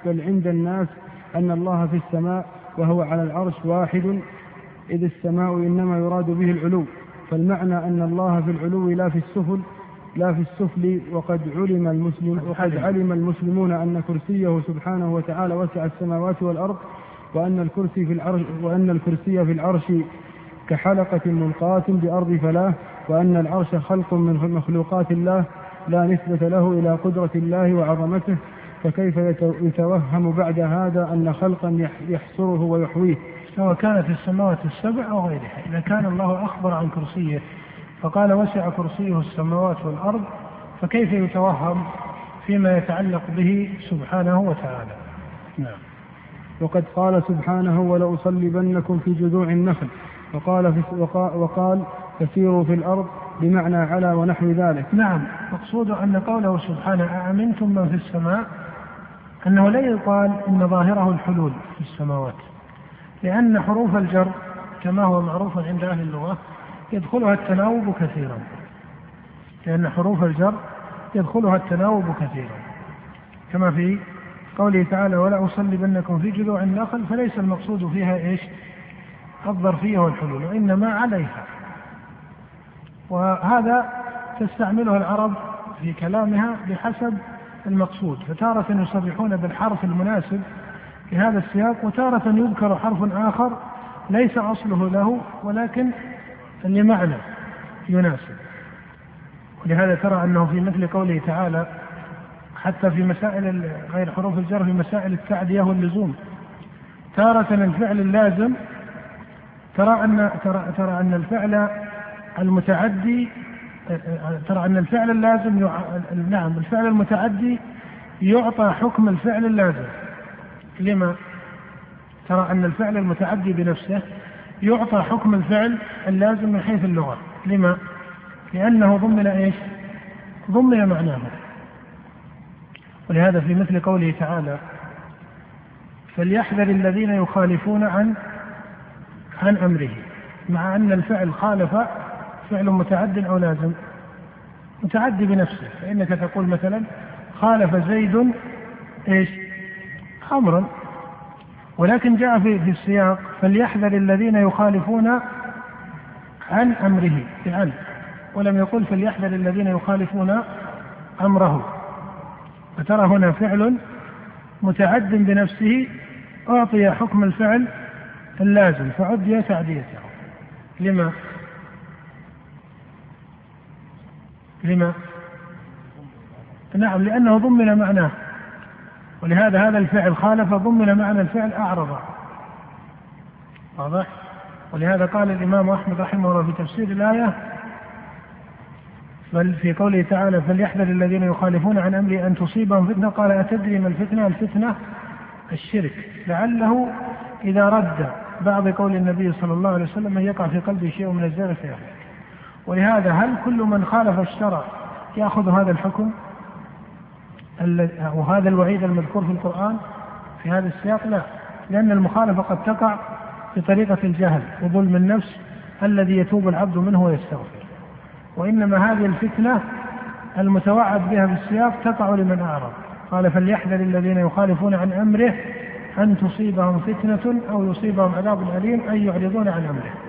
بل عند الناس أن الله في السماء وهو على العرش واحد إذ السماء إنما يراد به العلو. فالمعنى أن الله في العلو لا في السفل لا في السفل وقد علم المسلم وقد علم. المسلمون أن كرسيه سبحانه وتعالى وسع السماوات والأرض وأن الكرسي في العرش وأن الكرسي في العرش كحلقة ملقاة بأرض فلاه وأن العرش خلق من مخلوقات الله لا نسبة له إلى قدرة الله وعظمته. فكيف يتوهم بعد هذا أن خلقا يحصره ويحويه؟ سواء كانت السماوات السبع أو غيرها. إذا كان الله أخبر عن كرسيه فقال وسع كرسيه السماوات والأرض فكيف يتوهم فيما يتعلق به سبحانه وتعالى؟ نعم. وقد قال سبحانه ولأصلبنكم في جذوع النخل. وقال, في وقال فسيروا في الأرض بمعنى على ونحو ذلك. نعم. مقصود أن قوله سبحانه أأمنتم من في السماء؟ أنه لا يقال إن ظاهره الحلول في السماوات لأن حروف الجر كما هو معروف عند أهل اللغة يدخلها التناوب كثيرا لأن حروف الجر يدخلها التناوب كثيرا. كما في قوله تعالى ولا أصلبنكم في جذوع النخل فليس المقصود فيها إيش؟ الظرفية والحلول وإنما عليها. وهذا تستعمله العرب في كلامها بحسب المقصود فتارة يصرحون بالحرف المناسب لهذا السياق وتارة يذكر حرف آخر ليس أصله له ولكن لمعنى يناسب. ولهذا ترى أنه في مثل قوله تعالى حتى في مسائل غير حروف الجر في مسائل التعدية واللزوم. تارة الفعل اللازم ترى أن ترى, ترى أن الفعل المتعدي ترى أن الفعل اللازم نعم الفعل المتعدي يعطى حكم الفعل اللازم لما؟ ترى أن الفعل المتعدي بنفسه يعطى حكم الفعل اللازم من حيث اللغة لما؟ لأنه ضمن إيش؟ ضمن معناه ولهذا في مثل قوله تعالى فليحذر الذين يخالفون عن عن أمره مع أن الفعل خالف فعل متعد أو لازم متعدي بنفسه فإنك تقول مثلا خالف زيد إيش؟ امرا ولكن جاء في في السياق فليحذر الذين يخالفون عن أمره بعن ولم يقل فليحذر الذين يخالفون أمره فترى هنا فعل متعد بنفسه أعطي حكم الفعل اللازم فعدي تعديته لما؟ لما؟ نعم لأنه ضمن معناه ولهذا هذا الفعل خالف ضمن معنى الفعل أعرض واضح؟ ولهذا قال الإمام أحمد رحمه الله في تفسير الآية بل في قوله تعالى فليحذر الذين يخالفون عن أمره أن تصيبهم فتنة قال أتدري ما الفتنة؟ الفتنة الشرك لعله إذا رد بعض قول النبي صلى الله عليه وسلم أن يقع في قلبه شيء من الزيغ فيهلك ولهذا هل كل من خالف الشرع يأخذ هذا الحكم؟ وهذا الوعيد المذكور في القرآن في هذا السياق؟ لا. لأن المخالفة قد تقع بطريقة الجهل وظلم النفس الذي يتوب العبد منه ويستغفر. وإنما هذه الفتنة المتوعد بها في السياق تقع لمن أعرض. قال فليحذر الذين يخالفون عن أمره أن تصيبهم فتنة أو يصيبهم عذاب أليم أي يعرضون عن أمره.